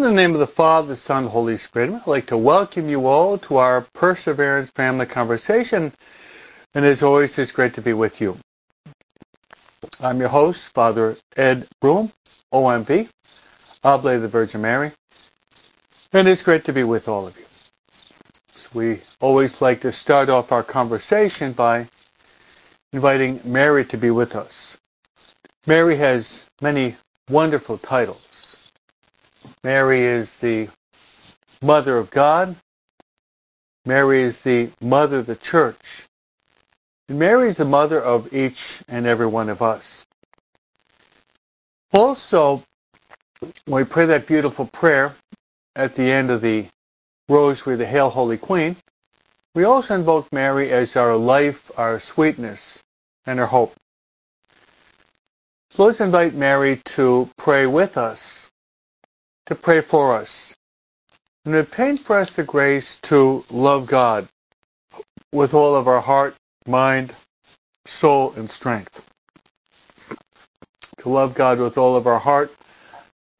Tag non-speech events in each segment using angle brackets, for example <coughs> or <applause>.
In the name of the Father, the Son, the Holy Spirit, I'd like to welcome you all to our Perseverance Family Conversation. And as always, it's great to be with you. I'm your host, Father Ed Broom, OMV, Oblate of the Virgin Mary. And it's great to be with all of you. So we always like to start off our conversation by inviting Mary to be with us. Mary has many wonderful titles. Mary is the Mother of God. Mary is the Mother of the Church. And Mary is the mother of each and every one of us. Also, when we pray that beautiful prayer at the end of the Rosary, the Hail Holy Queen, we also invoke Mary as our life, our sweetness, and our hope. So let's invite Mary to pray with us, to pray for us, and obtain for us the grace to love God with all of our heart, mind, soul, and strength. To love God with all of our heart,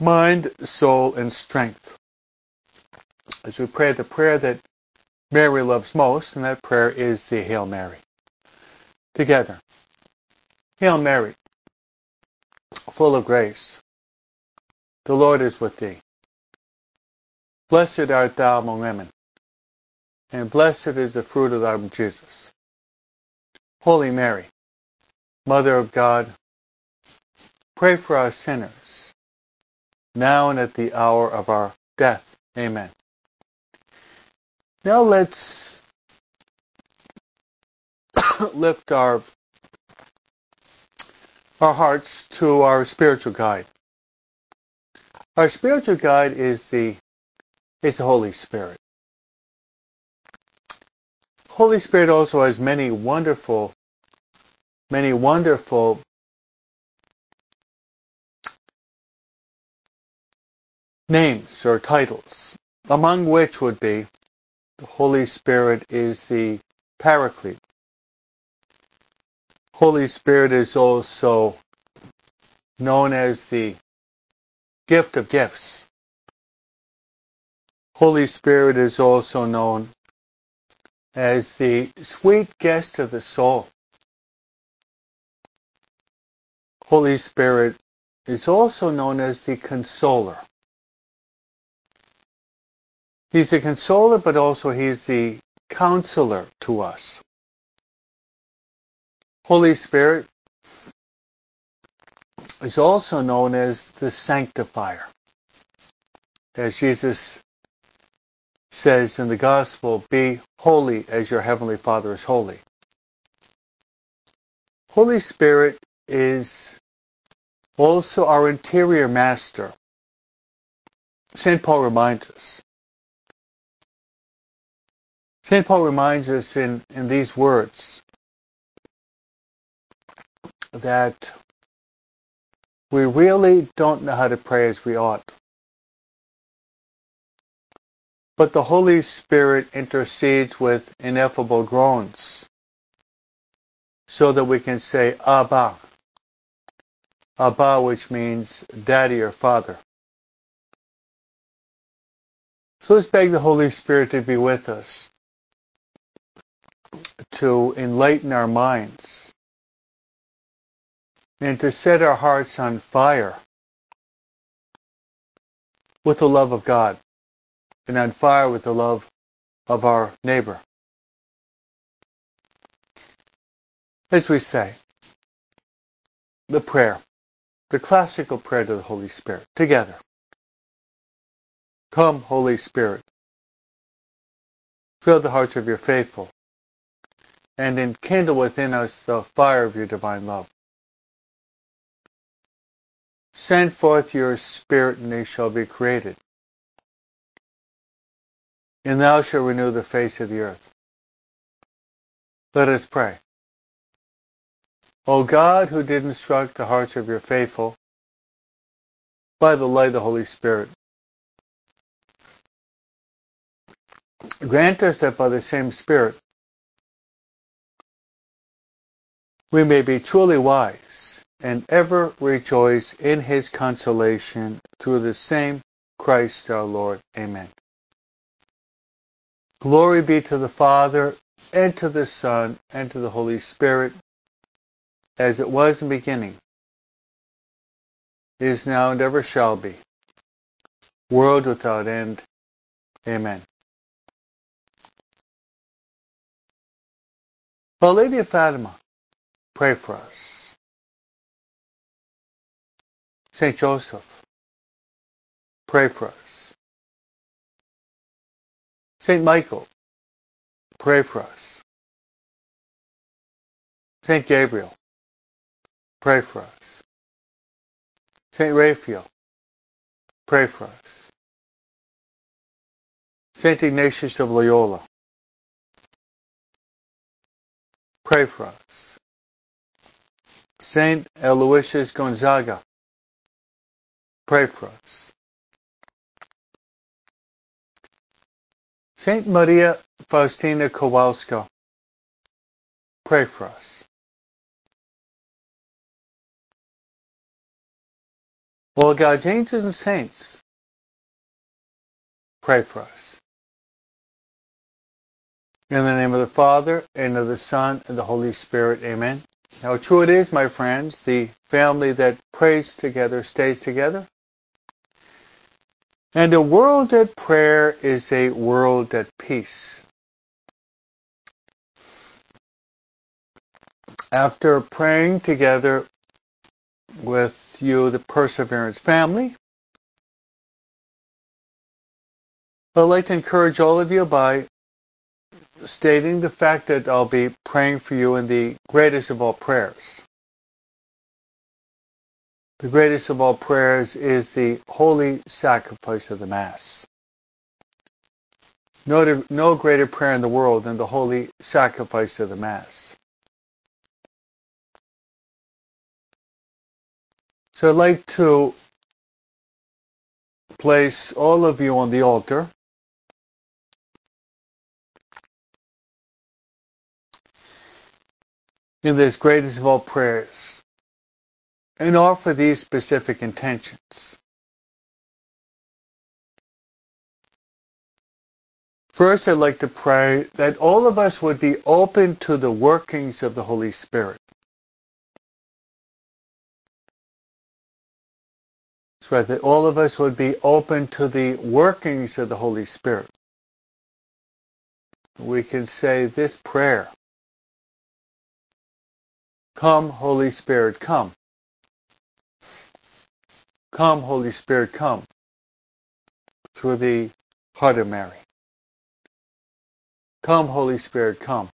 mind, soul, and strength. As we pray the prayer that Mary loves most, and that prayer is the Hail Mary. Together. Hail Mary, full of grace. The Lord is with thee. Blessed art thou among women, and blessed is the fruit of thy womb, Jesus. Holy Mary, Mother of God, pray for our sinners, now and at the hour of our death. Amen. Now let's <coughs> lift our our hearts to our spiritual guide. Our spiritual guide is the is the Holy Spirit. Holy Spirit also has many wonderful, many wonderful names or titles, among which would be the Holy Spirit is the Paraclete. Holy Spirit is also known as the gift of gifts. Holy Spirit is also known as the sweet guest of the soul. Holy Spirit is also known as the consoler. He's the consoler, but also he's the counselor to us. Holy Spirit is also known as the sanctifier. As Jesus says in the gospel, be holy as your heavenly Father is holy. Holy Spirit is also our interior master. St. Paul reminds us. St. Paul reminds us in, in these words that we really don't know how to pray as we ought. But the Holy Spirit intercedes with ineffable groans so that we can say Abba. Abba, which means daddy or father. So let's beg the Holy Spirit to be with us, to enlighten our minds, and to set our hearts on fire with the love of God and on fire with the love of our neighbor. As we say, the prayer, the classical prayer to the Holy Spirit, together. Come, Holy Spirit, fill the hearts of your faithful, and enkindle within us the fire of your divine love. Send forth your Spirit, and they shall be created. And thou shalt renew the face of the earth. Let us pray. O God, who did instruct the hearts of your faithful by the light of the Holy Spirit, grant us that by the same Spirit we may be truly wise and ever rejoice in his consolation through the same Christ our Lord. Amen. Glory be to the Father, and to the Son, and to the Holy Spirit, as it was in the beginning, is now, and ever shall be, world without end. Amen. Our Lady of Fatima, pray for us. Saint Joseph, pray for us. Saint Michael, pray for us. Saint Gabriel, pray for us. Saint Raphael, pray for us. Saint Ignatius of Loyola, pray for us. Saint Aloysius Gonzaga, pray for us. Saint Maria Faustina Kowalska, pray for us. All God's angels and saints, pray for us. In the name of the Father, and of the Son, and the Holy Spirit. Amen. How true it is, my friends, the family that prays together stays together. And a world at prayer is a world at peace. After praying together with you, the Perseverance family, I'd like to encourage all of you by stating the fact that I'll be praying for you in the greatest of all prayers. The greatest of all prayers is the holy sacrifice of the Mass. No, no greater prayer in the world than the holy sacrifice of the Mass. So I'd like to place all of you on the altar in this greatest of all prayers and offer these specific intentions. First, I'd like to pray that all of us would be open to the workings of the Holy Spirit. So that all of us would be open to the workings of the Holy Spirit. We can say this prayer Come, Holy Spirit, come. Come, Holy Spirit, come. Through the heart of Mary. Come, Holy Spirit, come.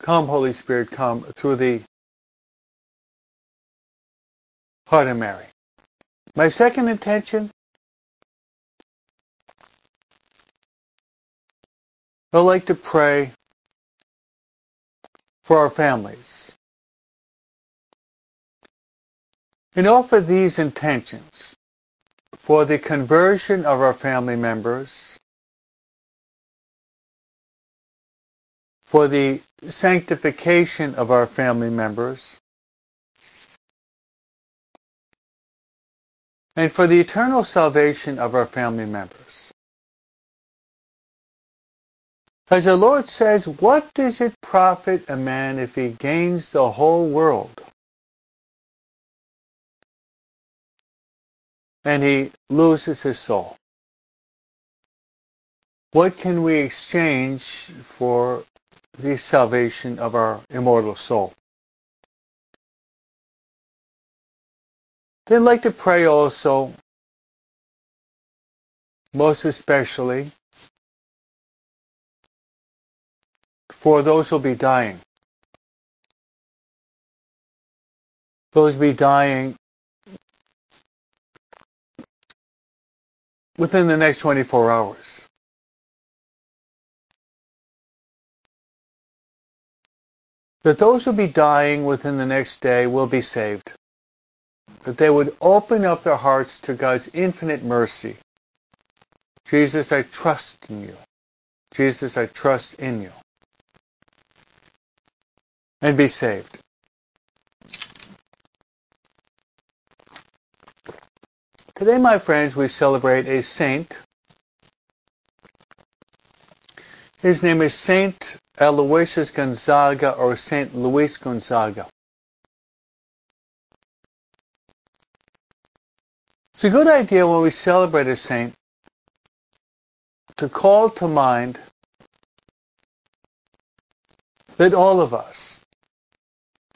Come, Holy Spirit, come through the heart of Mary. My second intention I'd like to pray for our families. And offer these intentions for the conversion of our family members, for the sanctification of our family members, and for the eternal salvation of our family members. As the Lord says, what does it profit a man if he gains the whole world and he loses his soul? What can we exchange for the salvation of our immortal soul? Then like to pray also, most especially, for those who'll be dying. Those who will be dying within the next 24 hours. That those who be dying within the next day will be saved. That they would open up their hearts to God's infinite mercy. Jesus, I trust in you. Jesus, I trust in you and be saved. Today, my friends, we celebrate a saint. His name is Saint Aloysius Gonzaga or Saint Luis Gonzaga. It's a good idea when we celebrate a saint to call to mind that all of us,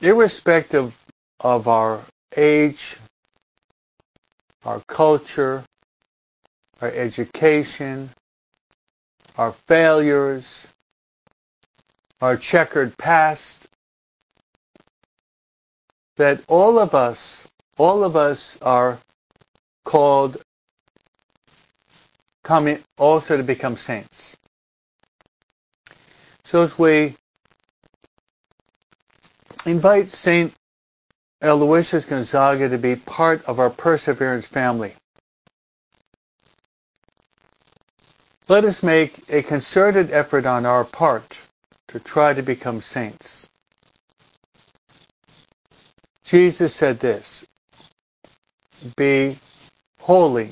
irrespective of our age, our culture, our education, our failures, our checkered past, that all of us, all of us are called coming also to become saints. So as we invite Saint Aloysius Gonzaga to be part of our Perseverance family. Let us make a concerted effort on our part to try to become saints. Jesus said this, be holy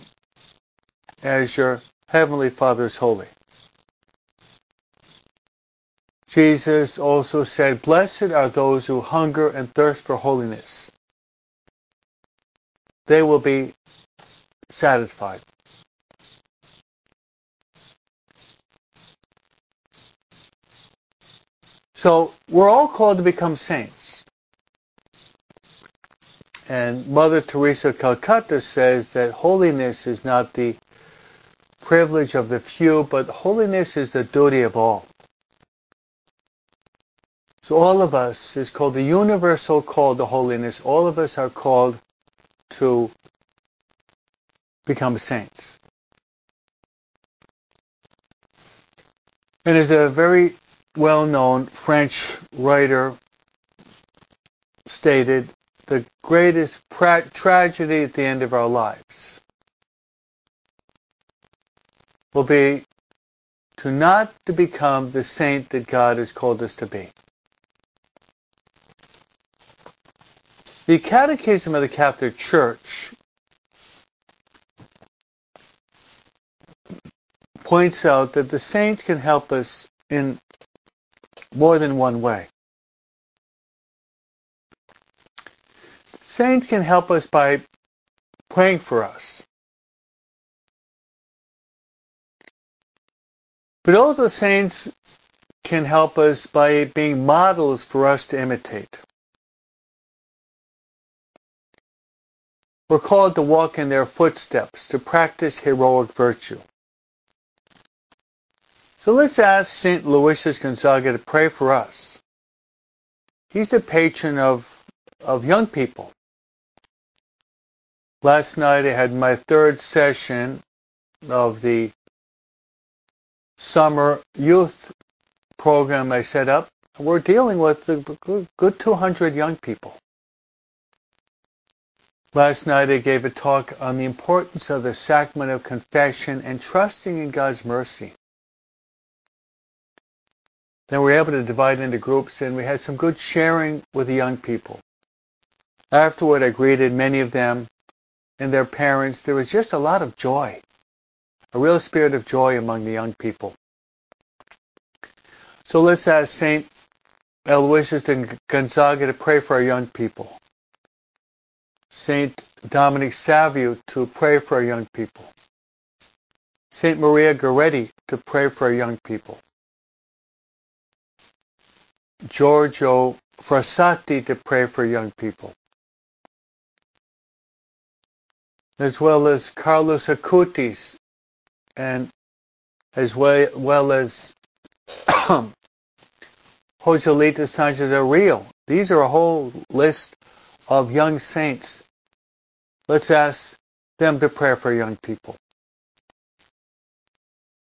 as your heavenly Father is holy. Jesus also said, Blessed are those who hunger and thirst for holiness. They will be satisfied. So we're all called to become saints. And Mother Teresa of Calcutta says that holiness is not the privilege of the few, but holiness is the duty of all. So all of us is called the universal call to holiness. All of us are called to become saints. And as a very well-known French writer stated, the greatest pra- tragedy at the end of our lives will be to not to become the saint that God has called us to be. The Catechism of the Catholic Church points out that the saints can help us in more than one way. Saints can help us by praying for us. But also saints can help us by being models for us to imitate. We're called to walk in their footsteps, to practice heroic virtue. So let's ask St. Aloysius Gonzaga to pray for us. He's the patron of, of young people. Last night I had my third session of the summer youth program I set up. We're dealing with a good 200 young people. Last night I gave a talk on the importance of the sacrament of confession and trusting in God's mercy. Then we were able to divide into groups and we had some good sharing with the young people. Afterward I greeted many of them and their parents. There was just a lot of joy, a real spirit of joy among the young people. So let's ask St. Aloysius Gonzaga to pray for our young people. Saint Dominic Savio to pray for our young people. Saint Maria Goretti to pray for our young people. Giorgio Frassati to pray for young people. As well as Carlos Acutis and as well, well as <coughs> Joselito Sanchez del Rio. These are a whole list of young saints. Let's ask them to pray for young people.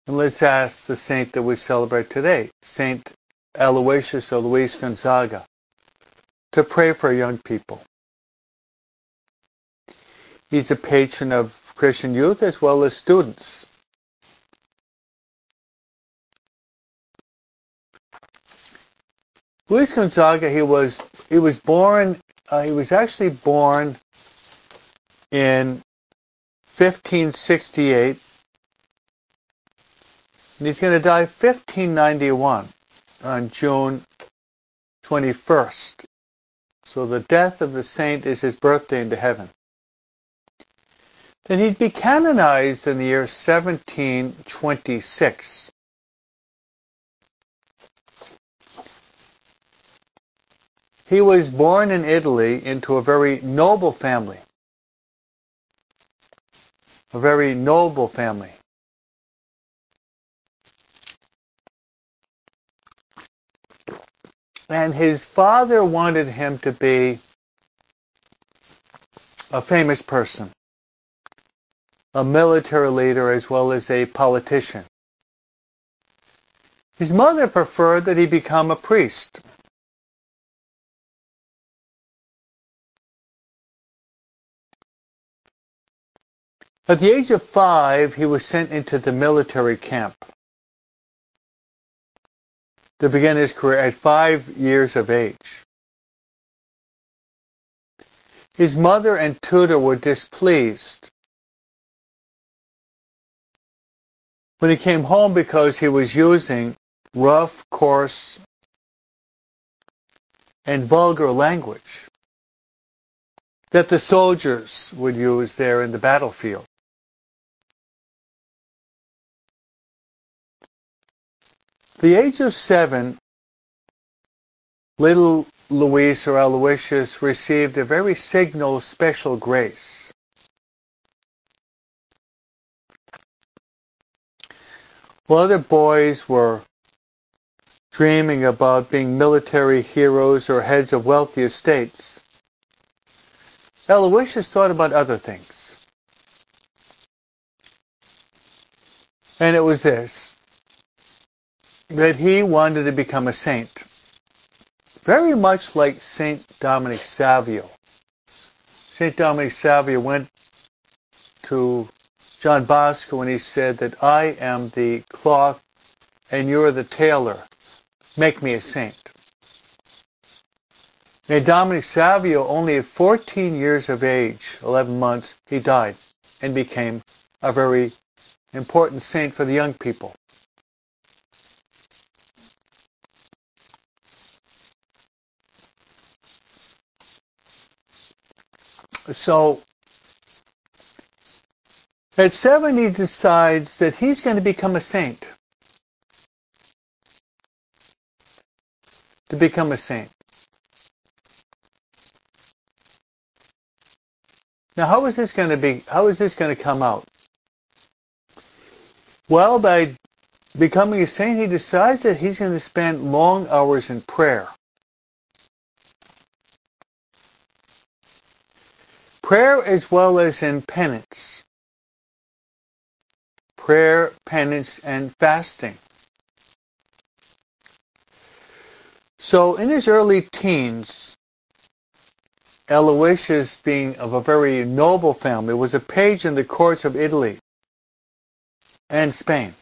And let's ask the saint that we celebrate today, Saint Aloysius or Luis Gonzaga, to pray for young people. He's a patron of Christian youth as well as students. Luis Gonzaga, he was he was born uh, he was actually born in 1568, and he's going to die 1591 on June 21st. So the death of the saint is his birthday into heaven. Then he'd be canonized in the year 1726. He was born in Italy into a very noble family. A very noble family. And his father wanted him to be a famous person, a military leader as well as a politician. His mother preferred that he become a priest. At the age of five, he was sent into the military camp to begin his career at five years of age. His mother and tutor were displeased when he came home because he was using rough, coarse, and vulgar language that the soldiers would use there in the battlefield. The age of seven, little Luis or Aloysius received a very signal special grace. While other boys were dreaming about being military heroes or heads of wealthy estates, Aloysius thought about other things. And it was this that he wanted to become a saint. Very much like Saint Dominic Savio. Saint Dominic Savio went to John Bosco and he said that I am the cloth and you're the tailor. Make me a saint. Now Dominic Savio, only at 14 years of age, 11 months, he died and became a very important saint for the young people. So at seven, he decides that he's going to become a saint. To become a saint. Now, how is this going to be? How is this going to come out? Well, by becoming a saint, he decides that he's going to spend long hours in prayer. Prayer as well as in penance. Prayer, penance, and fasting. So in his early teens, Aloysius, being of a very noble family, was a page in the courts of Italy and Spain.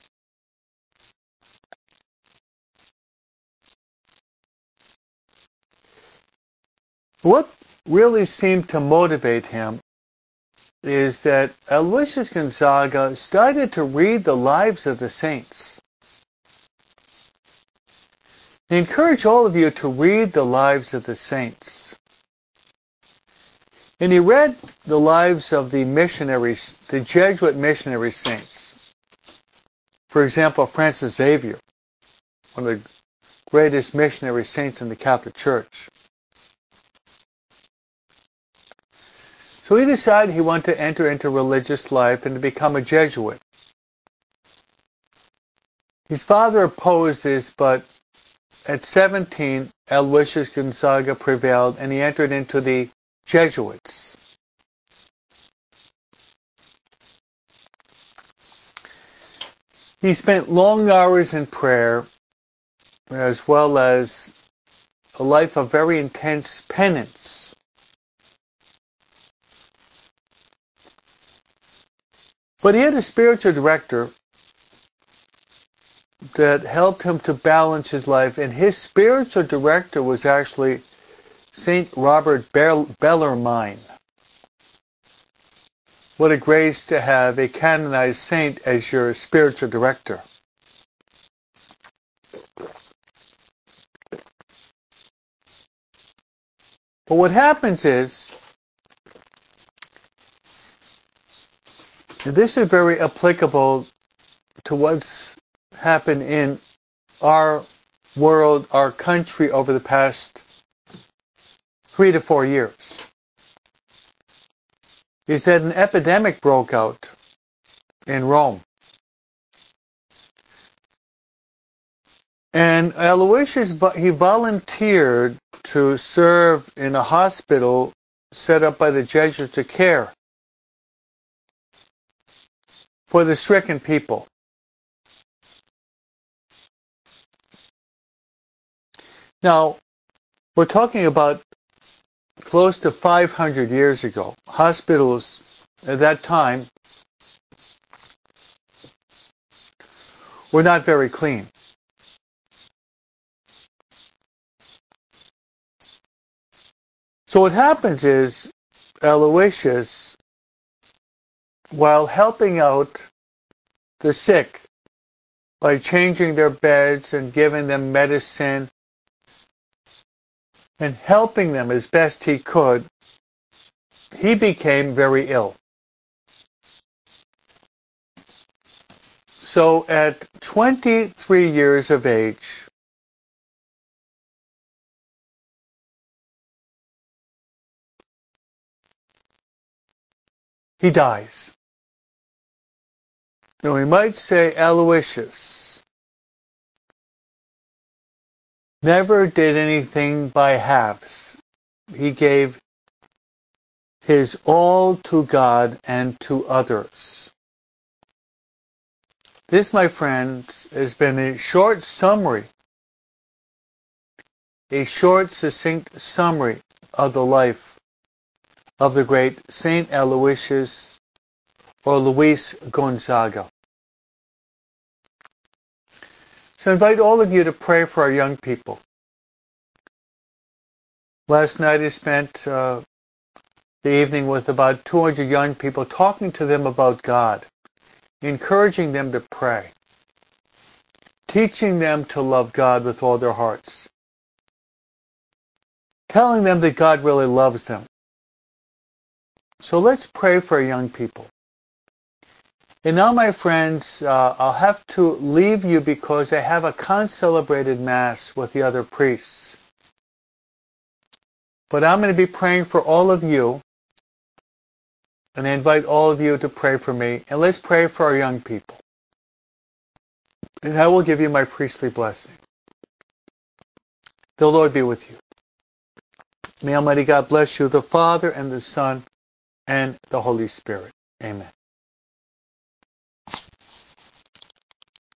What really seemed to motivate him is that Aloysius Gonzaga started to read the lives of the saints. I encourage all of you to read the lives of the saints. And he read the lives of the missionaries, the Jesuit missionary saints. For example, Francis Xavier, one of the greatest missionary saints in the Catholic Church. So he decided he wanted to enter into religious life and to become a Jesuit. His father opposed this, but at 17, Aloysius Gonzaga prevailed and he entered into the Jesuits. He spent long hours in prayer as well as a life of very intense penance. But he had a spiritual director that helped him to balance his life, and his spiritual director was actually Saint Robert Bellarmine. What a grace to have a canonized saint as your spiritual director. But what happens is, this is very applicable to what's happened in our world, our country over the past three to four years. He said an epidemic broke out in Rome. And Aloysius, he volunteered to serve in a hospital set up by the Jesuits to care for the stricken people. Now, we're talking about close to 500 years ago. Hospitals at that time were not very clean. So what happens is Aloysius, while helping out the sick by changing their beds and giving them medicine and helping them as best he could, he became very ill. So at 23 years of age, he dies. Now we might say Aloysius never did anything by halves. He gave his all to God and to others. This, my friends, has been a short summary, a short, succinct summary of the life of the great Saint Aloysius or Luis Gonzaga. So I invite all of you to pray for our young people. Last night I spent uh, the evening with about 200 young people talking to them about God, encouraging them to pray, teaching them to love God with all their hearts, telling them that God really loves them, so let's pray for our young people. And now, my friends, uh, I'll have to leave you because I have a concelebrated Mass with the other priests. But I'm going to be praying for all of you. And I invite all of you to pray for me. And let's pray for our young people. And I will give you my priestly blessing. The Lord be with you. May Almighty God bless you, the Father and the Son and the Holy Spirit. Amen.